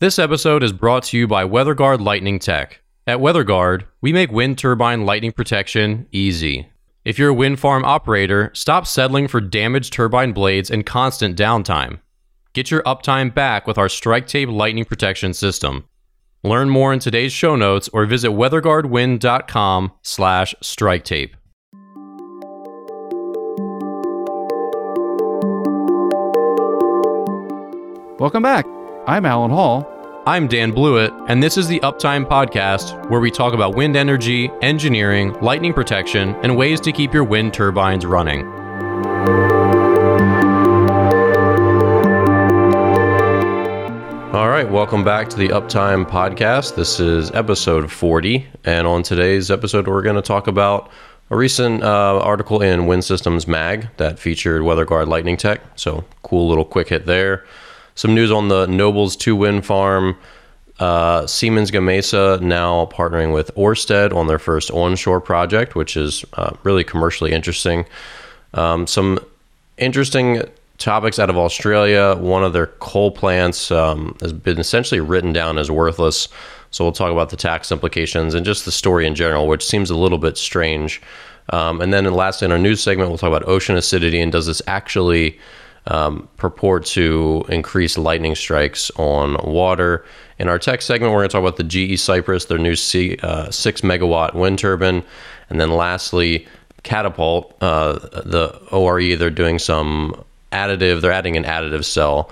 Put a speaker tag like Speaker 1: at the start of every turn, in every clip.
Speaker 1: This episode is brought to you by WeatherGuard Lightning Tech. At WeatherGuard, we make wind turbine lightning protection easy. If you're a wind farm operator, stop settling for damaged turbine blades and constant downtime. Get your uptime back with our Strike Tape lightning protection system. Learn more in today's show notes or visit weatherguardwind.com slash strike tape.
Speaker 2: Welcome back. I'm Alan Hall.
Speaker 1: I'm Dan Blewett, and this is the Uptime Podcast, where we talk about wind energy, engineering, lightning protection, and ways to keep your wind turbines running. All right, welcome back to the Uptime Podcast. This is episode 40, and on today's episode, we're going to talk about a recent uh, article in Wind Systems Mag that featured WeatherGuard Lightning Tech. So, cool little quick hit there some news on the Nobles 2 wind farm. Uh, Siemens Gamesa now partnering with Orsted on their first onshore project, which is uh, really commercially interesting. Um, some interesting topics out of Australia. One of their coal plants um, has been essentially written down as worthless. So we'll talk about the tax implications and just the story in general, which seems a little bit strange. Um, and then, lastly, in our news segment, we'll talk about ocean acidity and does this actually um, purport to increase lightning strikes on water. In our tech segment, we're going to talk about the GE Cypress, their new C, uh, six megawatt wind turbine, and then lastly, Catapult, uh, the ORE. They're doing some additive. They're adding an additive cell,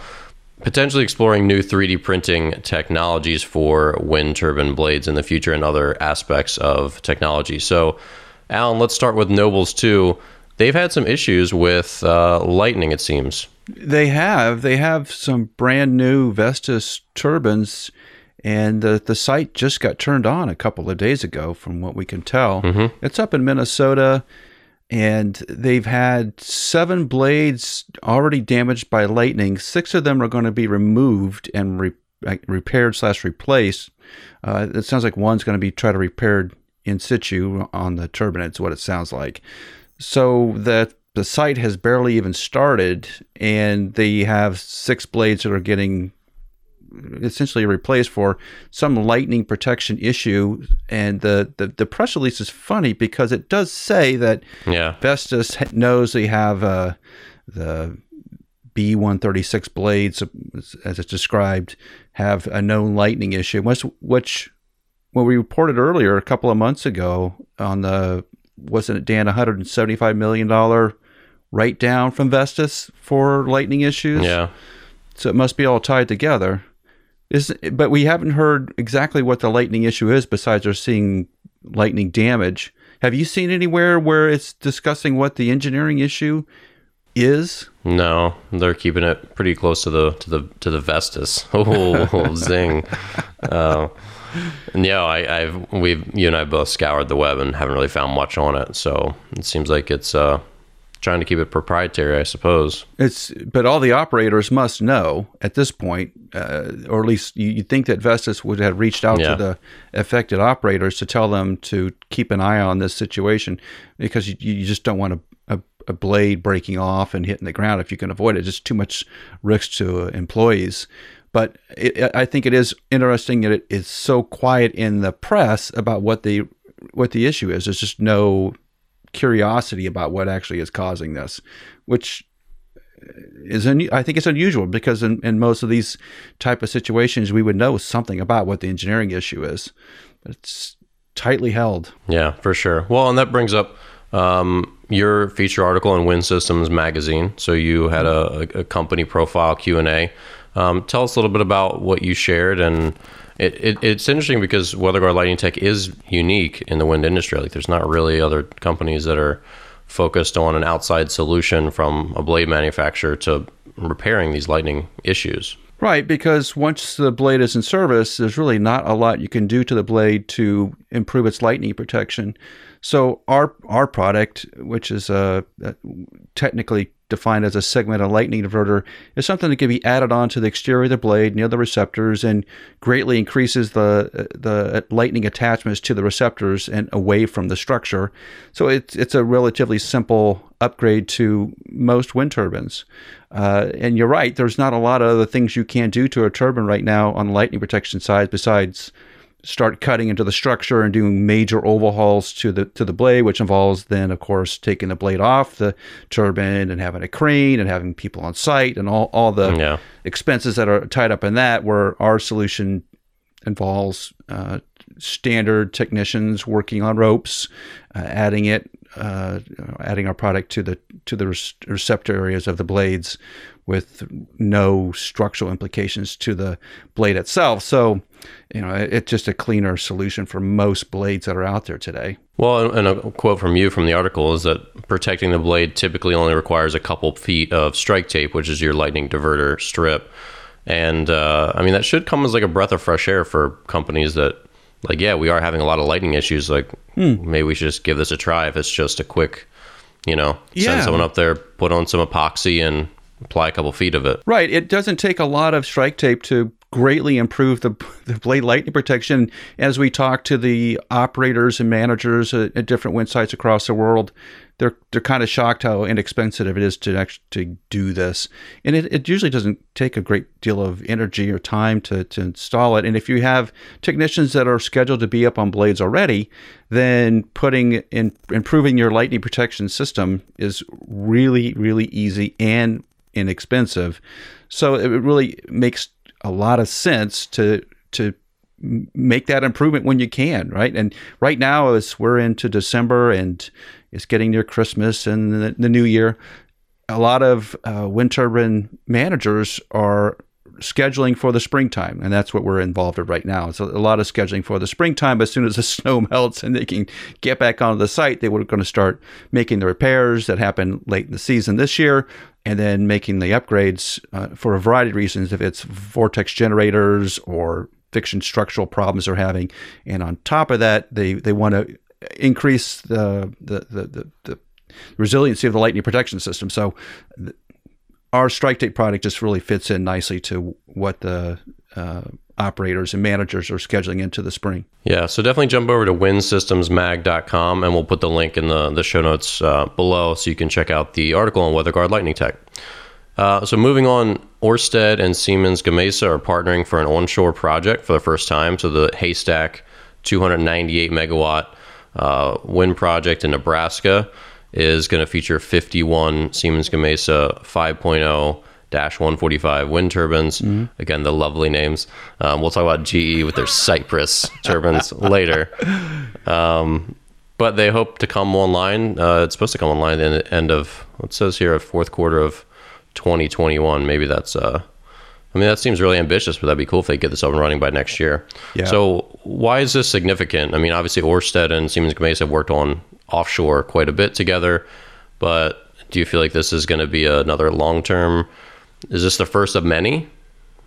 Speaker 1: potentially exploring new 3D printing technologies for wind turbine blades in the future and other aspects of technology. So, Alan, let's start with Nobles 2 they've had some issues with uh, lightning, it seems.
Speaker 2: They have. They have some brand new Vestas turbines, and the, the site just got turned on a couple of days ago, from what we can tell. Mm-hmm. It's up in Minnesota, and they've had seven blades already damaged by lightning. Six of them are going to be removed and re- repaired slash replaced. Uh, it sounds like one's going to be tried to repaired in situ on the turbine. It's what it sounds like. So that the site has barely even started, and they have six blades that are getting essentially replaced for some lightning protection issue. And the, the, the press release is funny because it does say that
Speaker 1: yeah.
Speaker 2: Vestas knows they have uh, the V136 blades, as it's described, have a known lightning issue, which, which when we reported earlier a couple of months ago on the wasn't it Dan 175 million dollar write down from Vestas for lightning issues?
Speaker 1: Yeah.
Speaker 2: So it must be all tied together. Is but we haven't heard exactly what the lightning issue is besides they're seeing lightning damage. Have you seen anywhere where it's discussing what the engineering issue is?
Speaker 1: No, they're keeping it pretty close to the to the to the Vestas. Oh, zing! Uh, and yeah, I, have we've you and I both scoured the web and haven't really found much on it. So it seems like it's uh, trying to keep it proprietary, I suppose.
Speaker 2: It's but all the operators must know at this point, uh, or at least you, you think that Vestas would have reached out yeah. to the affected operators to tell them to keep an eye on this situation because you, you just don't want a, a, a blade breaking off and hitting the ground if you can avoid it. It's just too much risk to uh, employees. But it, I think it is interesting that it is so quiet in the press about what the what the issue is. There's just no curiosity about what actually is causing this, which is un- I think it's unusual because in, in most of these type of situations we would know something about what the engineering issue is. But it's tightly held.
Speaker 1: Yeah, for sure. Well, and that brings up um, your feature article in Wind Systems magazine. So you had a, a company profile Q and A um, tell us a little bit about what you shared, and it, it, it's interesting because WeatherGuard Lightning Tech is unique in the wind industry. Like, there's not really other companies that are focused on an outside solution from a blade manufacturer to repairing these lightning issues.
Speaker 2: Right, because once the blade is in service, there's really not a lot you can do to the blade to improve its lightning protection. So our our product, which is uh, technically defined as a segment of lightning diverter, is something that can be added onto the exterior of the blade near the receptors and greatly increases the the lightning attachments to the receptors and away from the structure. So it's it's a relatively simple upgrade to most wind turbines. Uh, and you're right, there's not a lot of other things you can do to a turbine right now on the lightning protection side besides start cutting into the structure and doing major overhauls to the to the blade, which involves then, of course, taking the blade off the turbine and having a crane and having people on site and all, all the yeah. expenses that are tied up in that. Where our solution involves uh, standard technicians working on ropes, uh, adding it, uh, adding our product to the to the receptor areas of the blades, with no structural implications to the blade itself. So, you know, it's just a cleaner solution for most blades that are out there today.
Speaker 1: Well, and a quote from you from the article is that protecting the blade typically only requires a couple feet of strike tape, which is your lightning diverter strip. And uh, I mean, that should come as like a breath of fresh air for companies that, like, yeah, we are having a lot of lightning issues. Like, hmm. maybe we should just give this a try if it's just a quick, you know, yeah. send someone up there, put on some epoxy, and apply a couple feet of it.
Speaker 2: Right. It doesn't take a lot of strike tape to greatly improve the, the blade lightning protection. As we talk to the operators and managers at, at different wind sites across the world, they're they're kind of shocked how inexpensive it is to actually to do this. And it, it usually doesn't take a great deal of energy or time to, to install it. And if you have technicians that are scheduled to be up on blades already, then putting in improving your lightning protection system is really, really easy and inexpensive. So it really makes a lot of sense to to make that improvement when you can, right? And right now, as we're into December and it's getting near Christmas and the, the New Year, a lot of uh, wind turbine managers are scheduling for the springtime, and that's what we're involved in right now. So a lot of scheduling for the springtime. As soon as the snow melts and they can get back onto the site, they were going to start making the repairs that happened late in the season this year, and then making the upgrades uh, for a variety of reasons, if it's vortex generators or fiction structural problems they're having. And on top of that, they, they want to increase the, the, the, the, the resiliency of the lightning protection system. So our strike tape product just really fits in nicely to what the uh, operators and managers are scheduling into the spring.
Speaker 1: Yeah, so definitely jump over to windsystemsmag.com and we'll put the link in the, the show notes uh, below so you can check out the article on WeatherGuard Lightning Tech. Uh, so moving on, Orsted and Siemens Gamesa are partnering for an onshore project for the first time. So the Haystack 298 megawatt uh, wind project in Nebraska is going to feature 51 Siemens Gamesa 5.0 Dash 145 wind turbines. Mm-hmm. Again, the lovely names. Um, we'll talk about GE with their Cypress turbines later. Um, but they hope to come online. Uh, it's supposed to come online in the end of what says here, a fourth quarter of 2021. Maybe that's. Uh, I mean, that seems really ambitious, but that'd be cool if they get this up and running by next year. Yeah. So, why is this significant? I mean, obviously, Orsted and Siemens Gamesa have worked on offshore quite a bit together, but do you feel like this is going to be another long term is this the first of many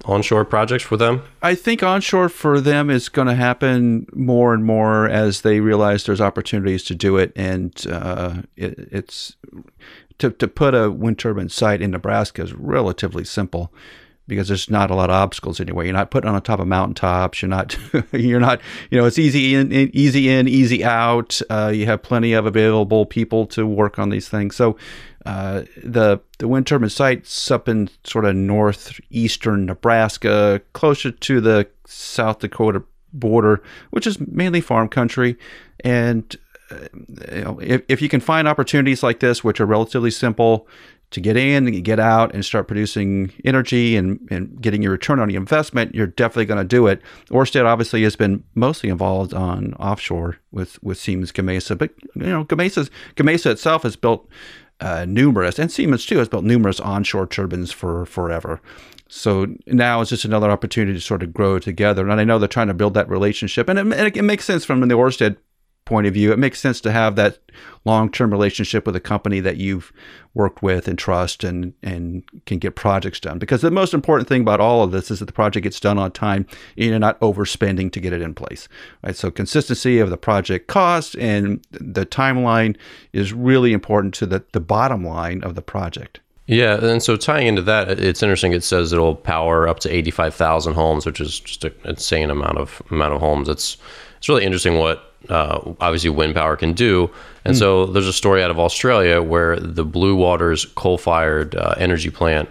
Speaker 1: onshore projects for them?
Speaker 2: I think onshore for them is going to happen more and more as they realize there's opportunities to do it, and uh, it, it's to to put a wind turbine site in Nebraska is relatively simple because there's not a lot of obstacles anyway. You're not putting on top of mountaintops. You're not, you're not, you know, it's easy in, easy in, easy out. Uh, you have plenty of available people to work on these things. So uh, the the wind turbine site's up in sort of northeastern Nebraska, closer to the South Dakota border, which is mainly farm country. And uh, you know, if, if you can find opportunities like this, which are relatively simple to get in and get out and start producing energy and, and getting your return on your investment, you're definitely going to do it. Orsted obviously has been mostly involved on offshore with, with Siemens Gamesa, but you know Gamesa Gamesa itself has built uh, numerous, and Siemens too has built numerous onshore turbines for forever. So now it's just another opportunity to sort of grow together. And I know they're trying to build that relationship, and it, it makes sense from the Orsted point of view, it makes sense to have that long-term relationship with a company that you've worked with and trust and and can get projects done. Because the most important thing about all of this is that the project gets done on time and you're not overspending to get it in place. Right. So consistency of the project cost and the timeline is really important to the, the bottom line of the project.
Speaker 1: Yeah, and so tying into that, it's interesting. It says it'll power up to eighty-five thousand homes, which is just an insane amount of amount of homes. It's it's really interesting what uh, obviously wind power can do. And mm. so there's a story out of Australia where the Bluewaters coal-fired uh, energy plant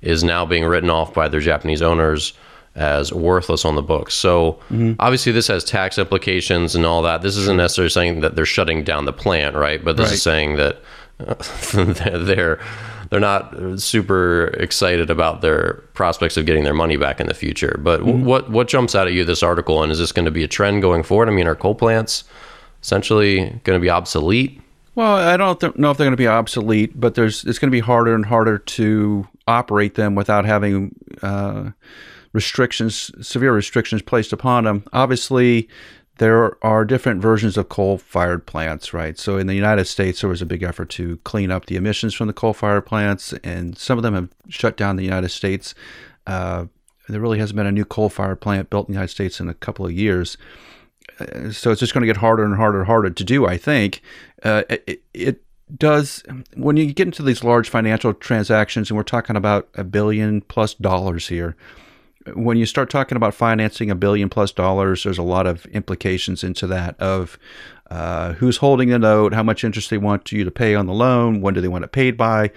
Speaker 1: is now being written off by their Japanese owners as worthless on the books. So mm-hmm. obviously this has tax implications and all that. This isn't necessarily saying that they're shutting down the plant, right? But this right. is saying that uh, they're they're not super excited about their prospects of getting their money back in the future. But mm-hmm. what what jumps out at you this article and is this going to be a trend going forward? I mean, are coal plants essentially going to be obsolete?
Speaker 2: Well, I don't th- know if they're going to be obsolete, but there's it's going to be harder and harder to operate them without having uh, restrictions, severe restrictions placed upon them. Obviously, there are different versions of coal-fired plants, right? So in the United States, there was a big effort to clean up the emissions from the coal-fired plants, and some of them have shut down the United States. Uh, there really hasn't been a new coal-fired plant built in the United States in a couple of years. Uh, so it's just going to get harder and harder and harder to do. I think uh, it, it does when you get into these large financial transactions, and we're talking about a billion plus dollars here when you start talking about financing a billion plus dollars, there's a lot of implications into that of uh, who's holding the note, how much interest they want you to pay on the loan, when do they want it paid by,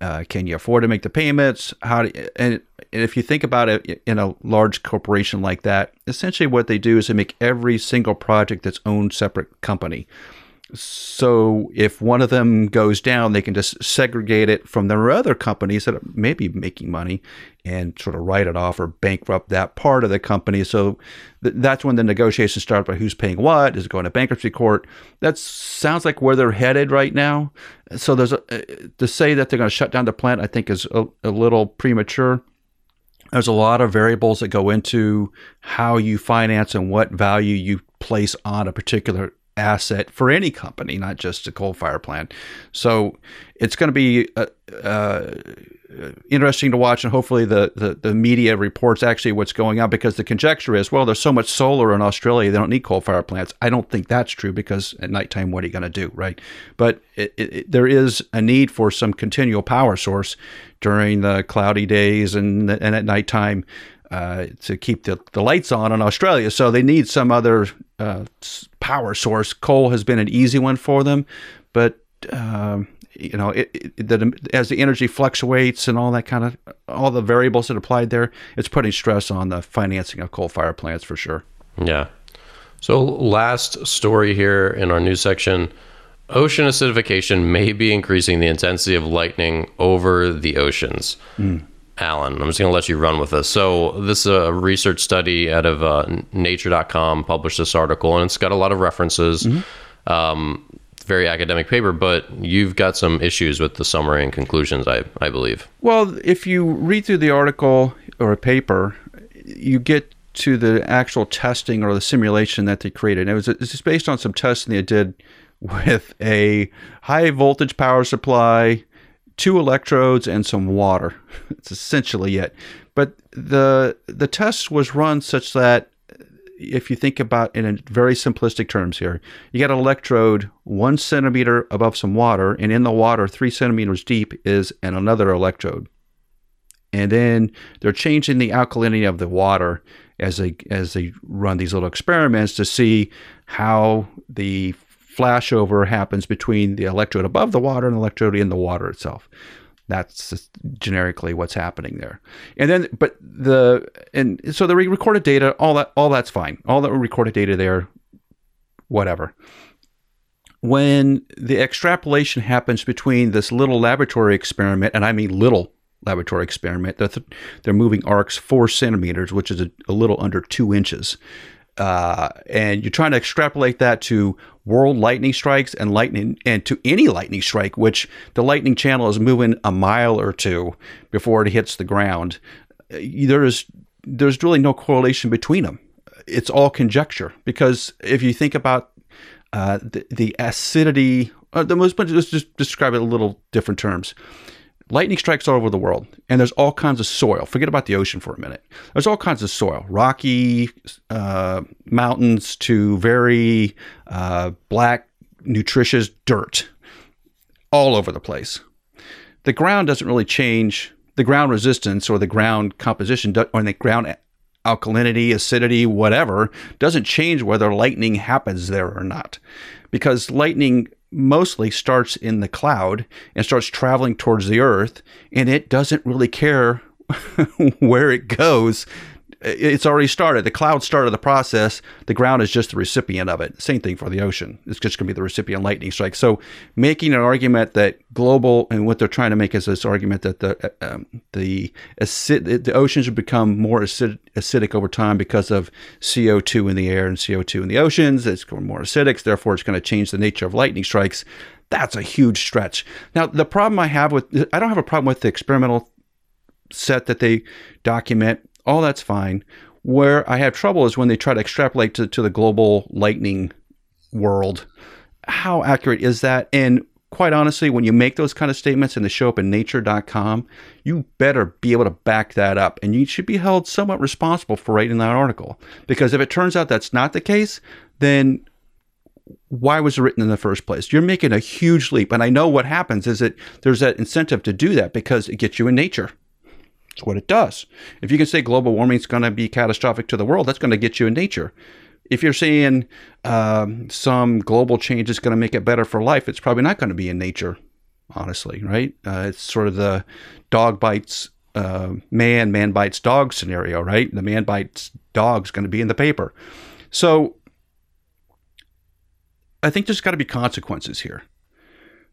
Speaker 2: uh, can you afford to make the payments? How do, and, and if you think about it in a large corporation like that, essentially what they do is they make every single project its own separate company. So if one of them goes down, they can just segregate it from their other companies that may be making money and sort of write it off or bankrupt that part of the company. So th- that's when the negotiations start about who's paying what, is it going to bankruptcy court. That sounds like where they're headed right now. So there's a, uh, to say that they're going to shut down the plant, I think is a, a little premature. There's a lot of variables that go into how you finance and what value you place on a particular asset for any company, not just a coal fire plant. So it's going to be uh, uh, interesting to watch, and hopefully the, the, the media reports actually what's going on because the conjecture is, well, there's so much solar in Australia, they don't need coal fire plants. I don't think that's true because at nighttime, what are you going to do, right? But it, it, there is a need for some continual power source during the cloudy days and and at nighttime uh, to keep the, the lights on in Australia. So they need some other uh, power source. Coal has been an easy one for them, but um, you know, it, it, that as the energy fluctuates and all that kind of all the variables that applied there, it's putting stress on the financing of coal fire plants for sure.
Speaker 1: Yeah. So last story here in our news section. Ocean acidification may be increasing the intensity of lightning over the oceans. Mm. Alan. I'm just going to let you run with this. So, this is a research study out of uh, nature.com published this article, and it's got a lot of references. Mm-hmm. Um, very academic paper, but you've got some issues with the summary and conclusions, I, I believe.
Speaker 2: Well, if you read through the article or a paper, you get to the actual testing or the simulation that they created. it was it's based on some testing they did with a high voltage power supply two electrodes and some water. It's essentially it. But the the test was run such that if you think about in very simplistic terms here, you got an electrode one centimeter above some water, and in the water three centimeters deep is another electrode. And then they're changing the alkalinity of the water as they as they run these little experiments to see how the flashover happens between the electrode above the water and the electrode in the water itself. That's generically what's happening there. And then, but the and so the recorded data, all that, all that's fine. All the recorded data there, whatever. When the extrapolation happens between this little laboratory experiment, and I mean little laboratory experiment, that they're moving arcs four centimeters, which is a, a little under two inches. Uh, and you're trying to extrapolate that to world lightning strikes and lightning and to any lightning strike, which the lightning channel is moving a mile or two before it hits the ground. There is there's really no correlation between them. It's all conjecture because if you think about uh, the, the acidity, uh, the most let's just describe it a little different terms lightning strikes all over the world, and there's all kinds of soil. Forget about the ocean for a minute. There's all kinds of soil, rocky uh, mountains to very uh, black, nutritious dirt all over the place. the ground doesn't really change. The ground resistance or the ground composition or the ground alkalinity, acidity, whatever, doesn't change whether lightning happens there or not. Because lightning mostly starts in the cloud and starts traveling towards the earth, and it doesn't really care where it goes it's already started. The cloud started the process. The ground is just the recipient of it. Same thing for the ocean. It's just going to be the recipient lightning strike. So, making an argument that global and what they're trying to make is this argument that the uh, um, the acid, the oceans have become more acid, acidic over time because of CO two in the air and CO two in the oceans. It's going more acidic. Therefore, it's going to change the nature of lightning strikes. That's a huge stretch. Now, the problem I have with I don't have a problem with the experimental set that they document all that's fine. Where I have trouble is when they try to extrapolate to, to the global lightning world. How accurate is that? And quite honestly, when you make those kind of statements and they show up in nature.com, you better be able to back that up. And you should be held somewhat responsible for writing that article. Because if it turns out that's not the case, then why was it written in the first place? You're making a huge leap. And I know what happens is that there's that incentive to do that because it gets you in nature. It's what it does. If you can say global warming is going to be catastrophic to the world, that's going to get you in nature. If you're saying um, some global change is going to make it better for life, it's probably not going to be in nature, honestly, right? Uh, it's sort of the dog bites uh, man, man bites dog scenario, right? The man bites dog is going to be in the paper. So I think there's got to be consequences here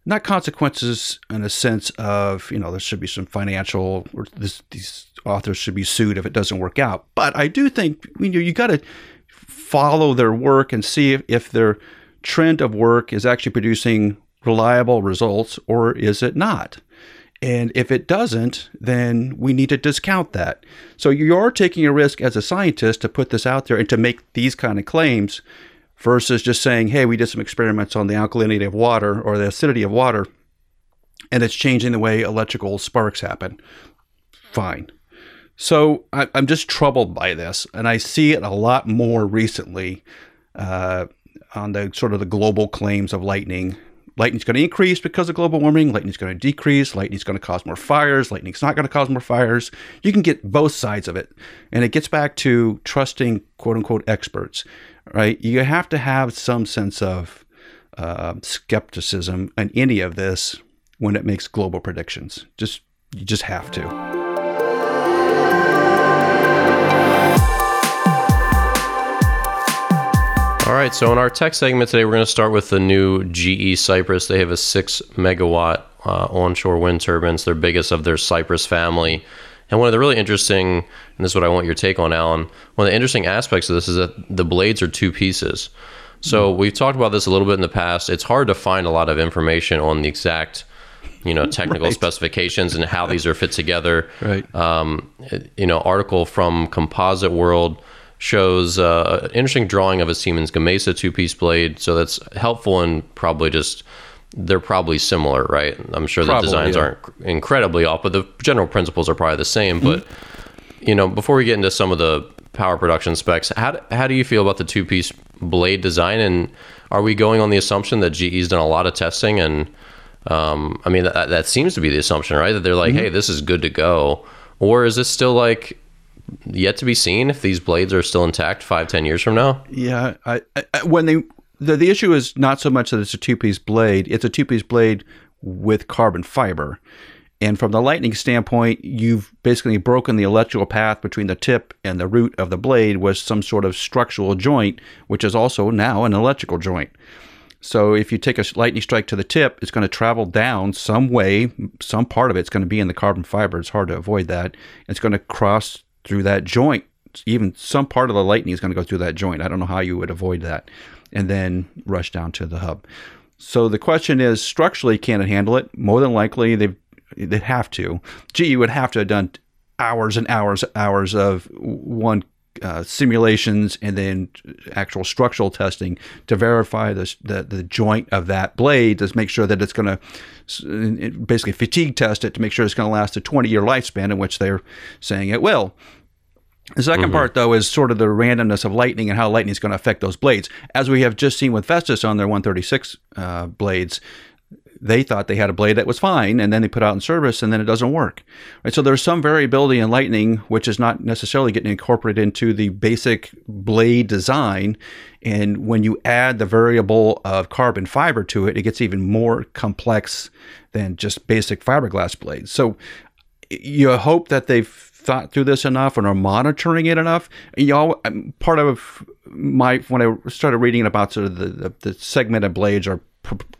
Speaker 2: not consequences in a sense of you know there should be some financial or this, these authors should be sued if it doesn't work out. But i do think you know you got to follow their work and see if, if their trend of work is actually producing reliable results or is it not? And if it doesn't then we need to discount that. So you are taking a risk as a scientist to put this out there and to make these kind of claims versus just saying, hey, we did some experiments on the alkalinity of water or the acidity of water, and it's changing the way electrical sparks happen. Fine. So I, am just troubled by this, and I see it a lot more recently uh, on the sort of the global claims of lightning. Lightning's going to increase because of global warming. Lightning's going to decrease. Lightning's going to cause more fires. Lightning's not going to cause more fires. You can get both sides of it. And it gets back to trusting quote unquote experts right? You have to have some sense of uh, skepticism in any of this when it makes global predictions. Just you just have to.
Speaker 1: All right, so in our tech segment today, we're going to start with the new GE Cypress. They have a six megawatt uh, onshore wind turbines, their biggest of their Cypress family. And one of the really interesting, and this is what I want your take on, Alan. One of the interesting aspects of this is that the blades are two pieces. So mm-hmm. we've talked about this a little bit in the past. It's hard to find a lot of information on the exact, you know, technical right. specifications and how these are fit together.
Speaker 2: Right.
Speaker 1: Um, you know, article from Composite World shows uh, an interesting drawing of a Siemens Gamesa two-piece blade. So that's helpful in probably just they're probably similar, right? I'm sure probably, the designs yeah. aren't incredibly off, but the general principles are probably the same. Mm-hmm. But you know, before we get into some of the power production specs, how how do you feel about the two piece blade design? And are we going on the assumption that GE's done a lot of testing? And um, I mean, that, that seems to be the assumption, right? That they're like, mm-hmm. hey, this is good to go, or is this still like yet to be seen if these blades are still intact five, ten years from now?
Speaker 2: Yeah, I, I, when they the, the issue is not so much that it's a two piece blade, it's a two piece blade with carbon fiber. And from the lightning standpoint, you've basically broken the electrical path between the tip and the root of the blade with some sort of structural joint, which is also now an electrical joint. So if you take a lightning strike to the tip, it's going to travel down some way. Some part of it's going to be in the carbon fiber. It's hard to avoid that. It's going to cross through that joint. Even some part of the lightning is going to go through that joint. I don't know how you would avoid that and then rush down to the hub. So the question is, structurally, can it handle it? More than likely, they they have to. GE would have to have done hours and hours, hours of one uh, simulations and then actual structural testing to verify the, the, the joint of that blade to make sure that it's going to basically fatigue test it to make sure it's going to last a 20 year lifespan in which they're saying it will. The 2nd mm-hmm. part, though, is sort of the randomness of lightning and how lightning is going to affect those blades. As we have just seen with Vestas on their 136 uh, blades, they thought they had a blade that was fine, and then they put out in service, and then it doesn't work. Right. So there's some variability in lightning, which is not necessarily getting incorporated into the basic blade design. And when you add the variable of carbon fiber to it, it gets even more complex than just basic fiberglass blades. So you hope that they've thought through this enough and are monitoring it enough. Y'all, um, part of my when I started reading about sort of the, the, the segmented blades or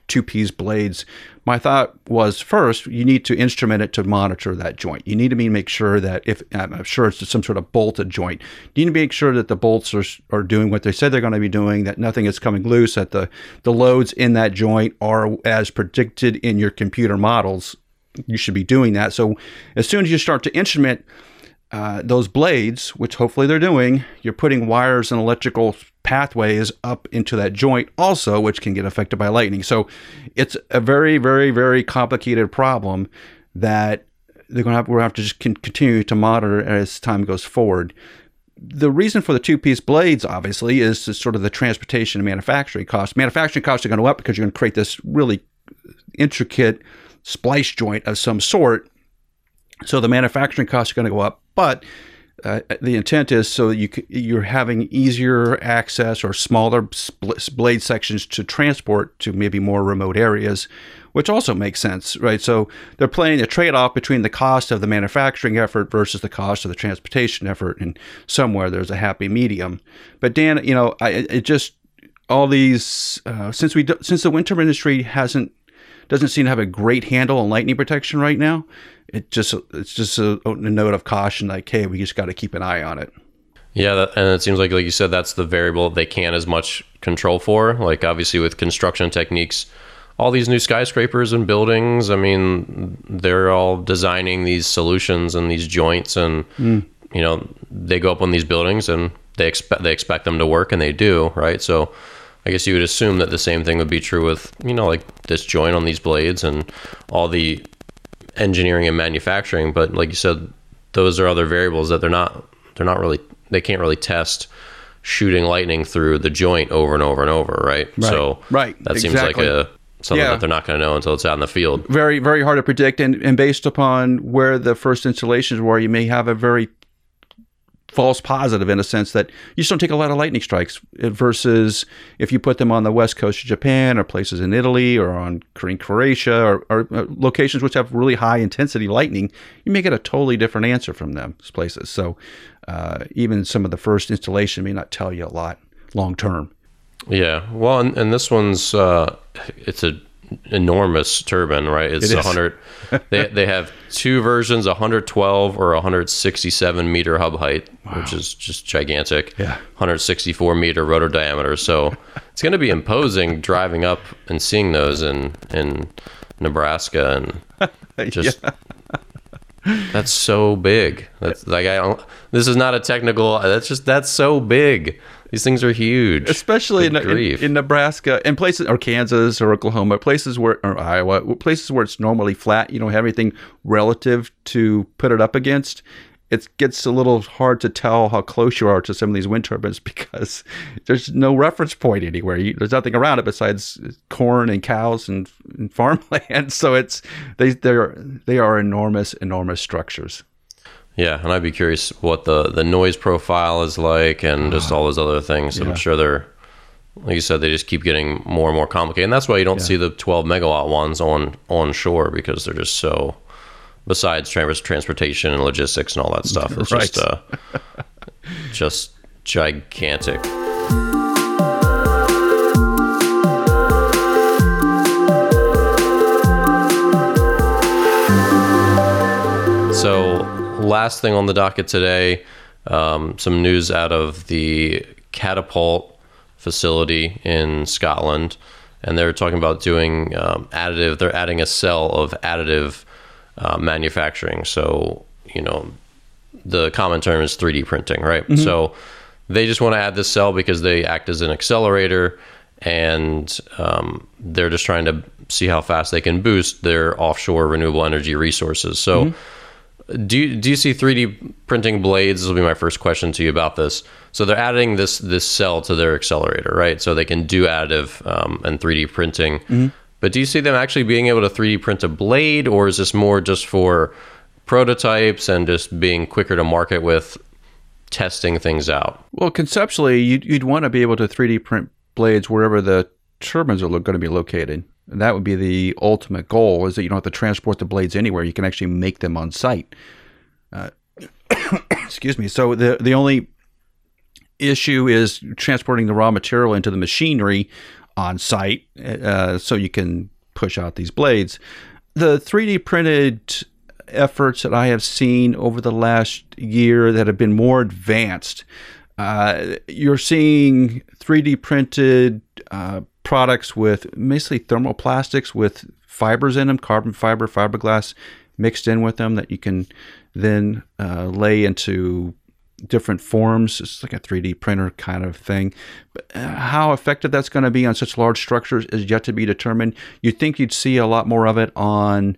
Speaker 2: two piece blades, my thought was first you need to instrument it to monitor that joint. You need to make sure that if I'm sure it's some sort of bolted joint, you need to make sure that the bolts are, are doing what they said they're going to be doing, that nothing is coming loose, that the the loads in that joint are as predicted in your computer models. You should be doing that. So as soon as you start to instrument uh, those blades, which hopefully they're doing, you're putting wires and electrical pathways up into that joint also, which can get affected by lightning. So it's a very, very, very complicated problem that they're going to have, we're going to have to just continue to monitor as time goes forward. The reason for the two piece blades, obviously, is sort of the transportation and manufacturing costs. Manufacturing costs are going to go up because you're going to create this really intricate splice joint of some sort. So the manufacturing costs are going to go up but uh, the intent is so you you're having easier access or smaller blade sections to transport to maybe more remote areas, which also makes sense, right? So they're playing a trade-off between the cost of the manufacturing effort versus the cost of the transportation effort, and somewhere there's a happy medium. But Dan, you know, I it just all these uh, since we since the turbine industry hasn't doesn't seem to have a great handle on lightning protection right now. It just it's just a, a note of caution like hey we just got to keep an eye on it.
Speaker 1: Yeah that, and it seems like like you said that's the variable they can't as much control for. Like obviously with construction techniques all these new skyscrapers and buildings i mean they're all designing these solutions and these joints and mm. you know they go up on these buildings and they expect they expect them to work and they do right? So I guess you would assume that the same thing would be true with, you know, like this joint on these blades and all the engineering and manufacturing, but like you said, those are other variables that they're not they're not really they can't really test shooting lightning through the joint over and over and over, right?
Speaker 2: right. So
Speaker 1: right. that seems like a something yeah. that they're not going to know until it's out in the field.
Speaker 2: Very, very hard to predict, and, and based upon where the first installations were, you may have a very false positive in a sense that you just don't take a lot of lightning strikes versus if you put them on the west coast of Japan or places in Italy or on Croatia or, or uh, locations which have really high intensity lightning, you may get a totally different answer from them places. So uh, even some of the first installation may not tell you a lot long term.
Speaker 1: Yeah, well, and, and this one's uh, it's a enormous turbine, right? It's it 100. they they have two versions, 112 or 167 meter hub height, wow. which is just gigantic.
Speaker 2: Yeah.
Speaker 1: 164 meter rotor diameter. So it's going to be imposing driving up and seeing those in in Nebraska and just. yeah. That's so big. That's like I don't. This is not a technical. That's just that's so big. These things are huge,
Speaker 2: especially in, in, in, Nebraska and places or Kansas or Oklahoma, places where or Iowa, places where it's normally flat. You don't have anything relative to put it up against. It gets a little hard to tell how close you are to some of these wind turbines because there's no reference point anywhere. You, there's nothing around it besides corn and cows and, and farmland. So it's they they are they are enormous enormous structures.
Speaker 1: Yeah, and I'd be curious what the the noise profile is like, and just ah. all those other things. Yeah. I'm sure they're, like you said, they just keep getting more and more complicated, and that's why you don't yeah. see the 12 megawatt ones on on shore because they're just so. Besides transportation and logistics and all that stuff, it's right. just uh, just gigantic. So last thing on the docket today, um, some news out of the Catapult facility in Scotland, and they're talking about doing um, additive. They're adding a cell of additive uh, manufacturing. So you know, the common term is 3D printing, right? Mm-hmm. So they just want to add this cell because they act as an accelerator, and um, they're just trying to see how fast they can boost their offshore renewable energy resources. So. Mm-hmm do you, do you see 3D printing blades? This will be my first question to you about this. So they're adding this this cell to their accelerator, right? So they can do additive um, and 3D printing. Mm-hmm. But do you see them actually being able to 3D print a blade, or is this more just for prototypes and just being quicker to market with testing things out?
Speaker 2: Well, conceptually, you'd, you'd want to be able to 3D print blades wherever the turbines are lo- going to be located. And that would be the ultimate goal: is that you don't have to transport the blades anywhere. You can actually make them on site. Uh, excuse me. So the the only issue is transporting the raw material into the machinery on site, uh, so you can push out these blades. The 3D printed efforts that I have seen over the last year that have been more advanced. Uh, you're seeing 3D printed uh, products with mostly thermoplastics with fibers in them, carbon fiber, fiberglass mixed in with them that you can then uh, lay into different forms. It's like a 3D printer kind of thing. But uh, how effective that's going to be on such large structures is yet to be determined. You'd think you'd see a lot more of it on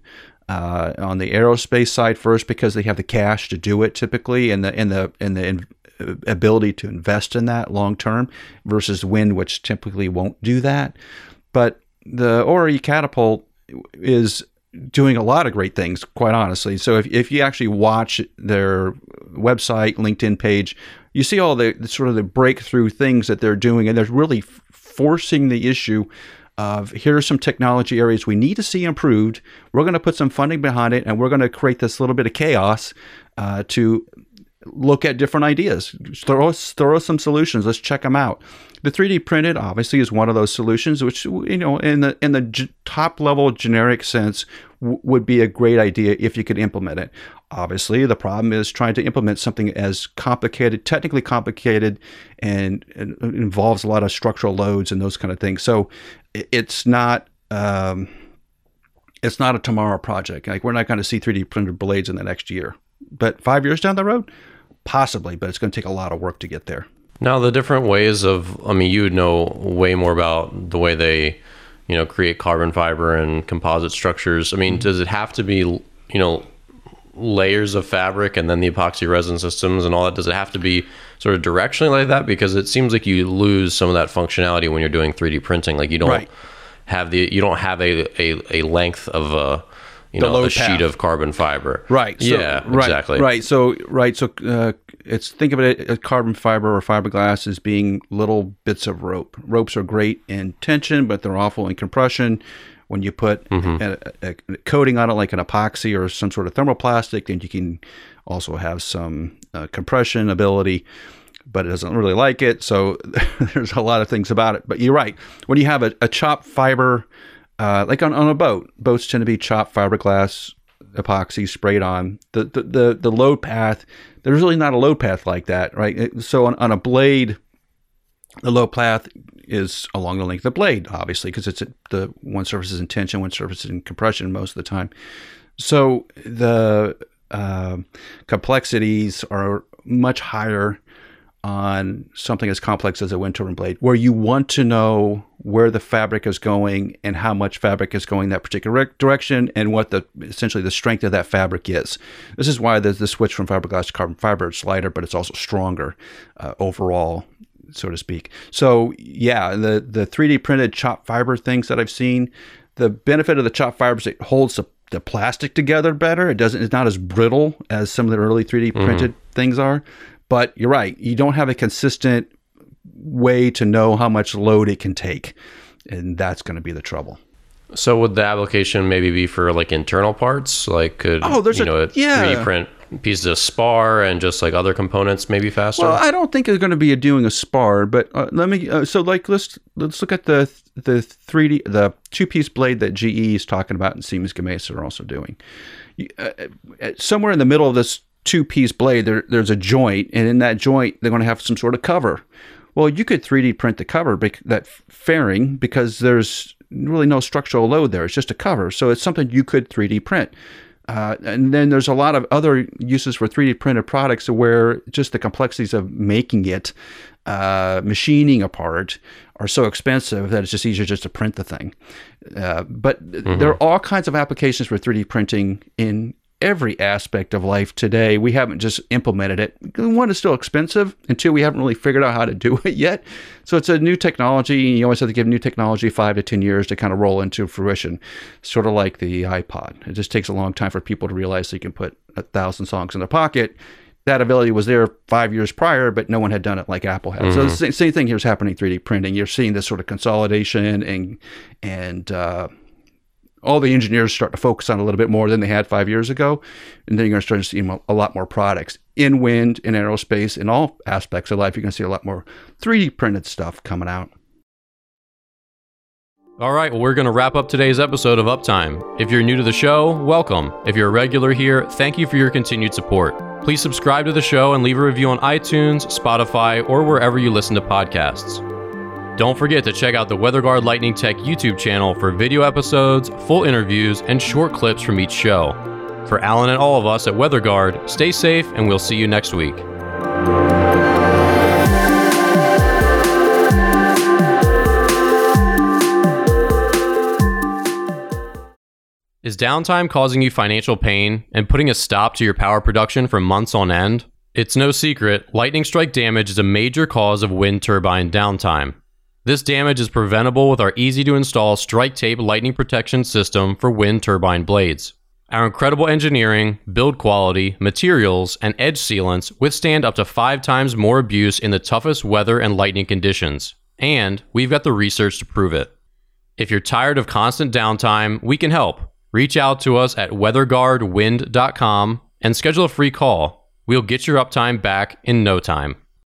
Speaker 2: uh, on the aerospace side first because they have the cash to do it typically, and the and the and the in, uh, ability to invest in that long term versus wind, which typically won't do that. But the ORE catapult is doing a lot of great things, quite honestly. So if, if you actually watch their website, LinkedIn page, you see all the, the sort of the breakthrough things that they're doing, and they're really f- forcing the issue of here are some technology areas we need to see improved. We're going to put some funding behind it, and we're going to create this little bit of chaos uh, to look at different ideas. Throw throw some solutions. Let's check them out. The 3D printed obviously is one of those solutions, which you know in the in the g- top level generic sense w- would be a great idea if you could implement it. Obviously, the problem is trying to implement something as complicated, technically complicated, and, and involves a lot of structural loads and those kind of things. So it's not. Um, it's not a tomorrow project. Like we're not going to see 3D printed blades in the next year, but five years down the road, possibly. But it's going to take a lot of work to get there.
Speaker 1: Now, the different ways of, I mean, you would know way more about the way they, you know, create carbon fiber and composite structures. I mean, does it have to be, you know, layers of fabric and then the epoxy resin systems and all that? Does it have to be sort of directionally like that? Because it seems like you lose some of that functionality when you're doing 3D printing. Like you don't right. have the, you don't have a, a, a length of a, you the know, a path. sheet of carbon fiber.
Speaker 2: Right.
Speaker 1: So, yeah.
Speaker 2: Right,
Speaker 1: exactly.
Speaker 2: Right. So right. So uh, it's think of it as carbon fiber or fiberglass as being little bits of rope. Ropes are great in tension, but they're awful in compression. When you put mm-hmm. a, a, coating on it, like an epoxy or some sort of thermoplastic, then you can also have some uh, compression ability but it doesn't really like it. So there's a lot of things about it. But you're right. When you have a, a chopped fiber uh, like on, on a boat, boats tend to be chopped fiberglass epoxy sprayed on. The, the, the, the load path, there's really not a load path like that, right? So on, on a blade, the load path is along the length of the blade, obviously, because it's the one surface is in tension, one surface is in compression most of the time. So the uh, complexities are much higher on something as complex as a wind turbine blade, where you want to know where the fabric is going and how much fabric is going that particular direction and what the essentially the strength of that fabric is. This is why the, the switch from fiberglass to carbon fiber It's lighter, but it's also stronger uh, overall, so to speak. So yeah, the the 3D printed chopped fiber things that I've seen, the benefit of the chopped fibers it holds the the plastic together better. It doesn't. It's not as brittle as some of the early 3D mm-hmm. printed mm-hmm. things are. But you're right. You don't have a consistent way to know how much load it can take. And that's going to be the trouble.
Speaker 1: So would the application maybe be for like internal parts? Like could oh, there's you know, a, yeah. 3D print pieces of spar and just like other components maybe faster?
Speaker 2: Well, I don't think it's going to be doing a spar, but uh, let me. Uh, so like let's let's look at the the 3D the two piece blade that GE is talking about and Siemens Gamesa are also doing. Uh, uh, somewhere in the middle of this two piece blade, there, there's a joint, and in that joint, they're going to have some sort of cover. Well, you could 3D print the cover, that fairing, because there's really no structural load there. It's just a cover. So it's something you could 3D print. Uh, and then there's a lot of other uses for 3D printed products where just the complexities of making it, uh, machining a part, are so expensive that it's just easier just to print the thing. Uh, but mm-hmm. there are all kinds of applications for 3D printing in every aspect of life today. We haven't just implemented it. One, it's still expensive, and two, we haven't really figured out how to do it yet. So it's a new technology. You always have to give new technology five to 10 years to kind of roll into fruition, sort of like the iPod. It just takes a long time for people to realize they can put a thousand songs in their pocket. That ability was there five years prior, but no one had done it like Apple had. Mm-hmm. So the same, same thing here is happening 3D printing. You're seeing this sort of consolidation and and uh, all the engineers start to focus on a little bit more than they had five years ago. And then you're going to start to see a lot more products in wind, in aerospace, in all aspects of life. You're going to see a lot more 3D printed stuff coming out.
Speaker 1: All right, well, we're going to wrap up today's episode of Uptime. If you're new to the show, welcome. If you're a regular here, thank you for your continued support. Please subscribe to the show and leave a review on iTunes, Spotify, or wherever you listen to podcasts. Don't forget to check out the WeatherGuard Lightning Tech YouTube channel for video episodes, full interviews, and short clips from each show. For Allen and all of us at WeatherGuard, stay safe and we'll see you next week. Is downtime causing you financial pain and putting a stop to your power production for months on end? It's no secret, lightning strike damage is a major cause of wind turbine downtime. This damage is preventable with our easy to install strike tape lightning protection system for wind turbine blades. Our incredible engineering, build quality, materials, and edge sealants withstand up to five times more abuse in the toughest weather and lightning conditions. And we've got the research to prove it. If you're tired of constant downtime, we can help. Reach out to us at weatherguardwind.com and schedule a free call. We'll get your uptime back in no time.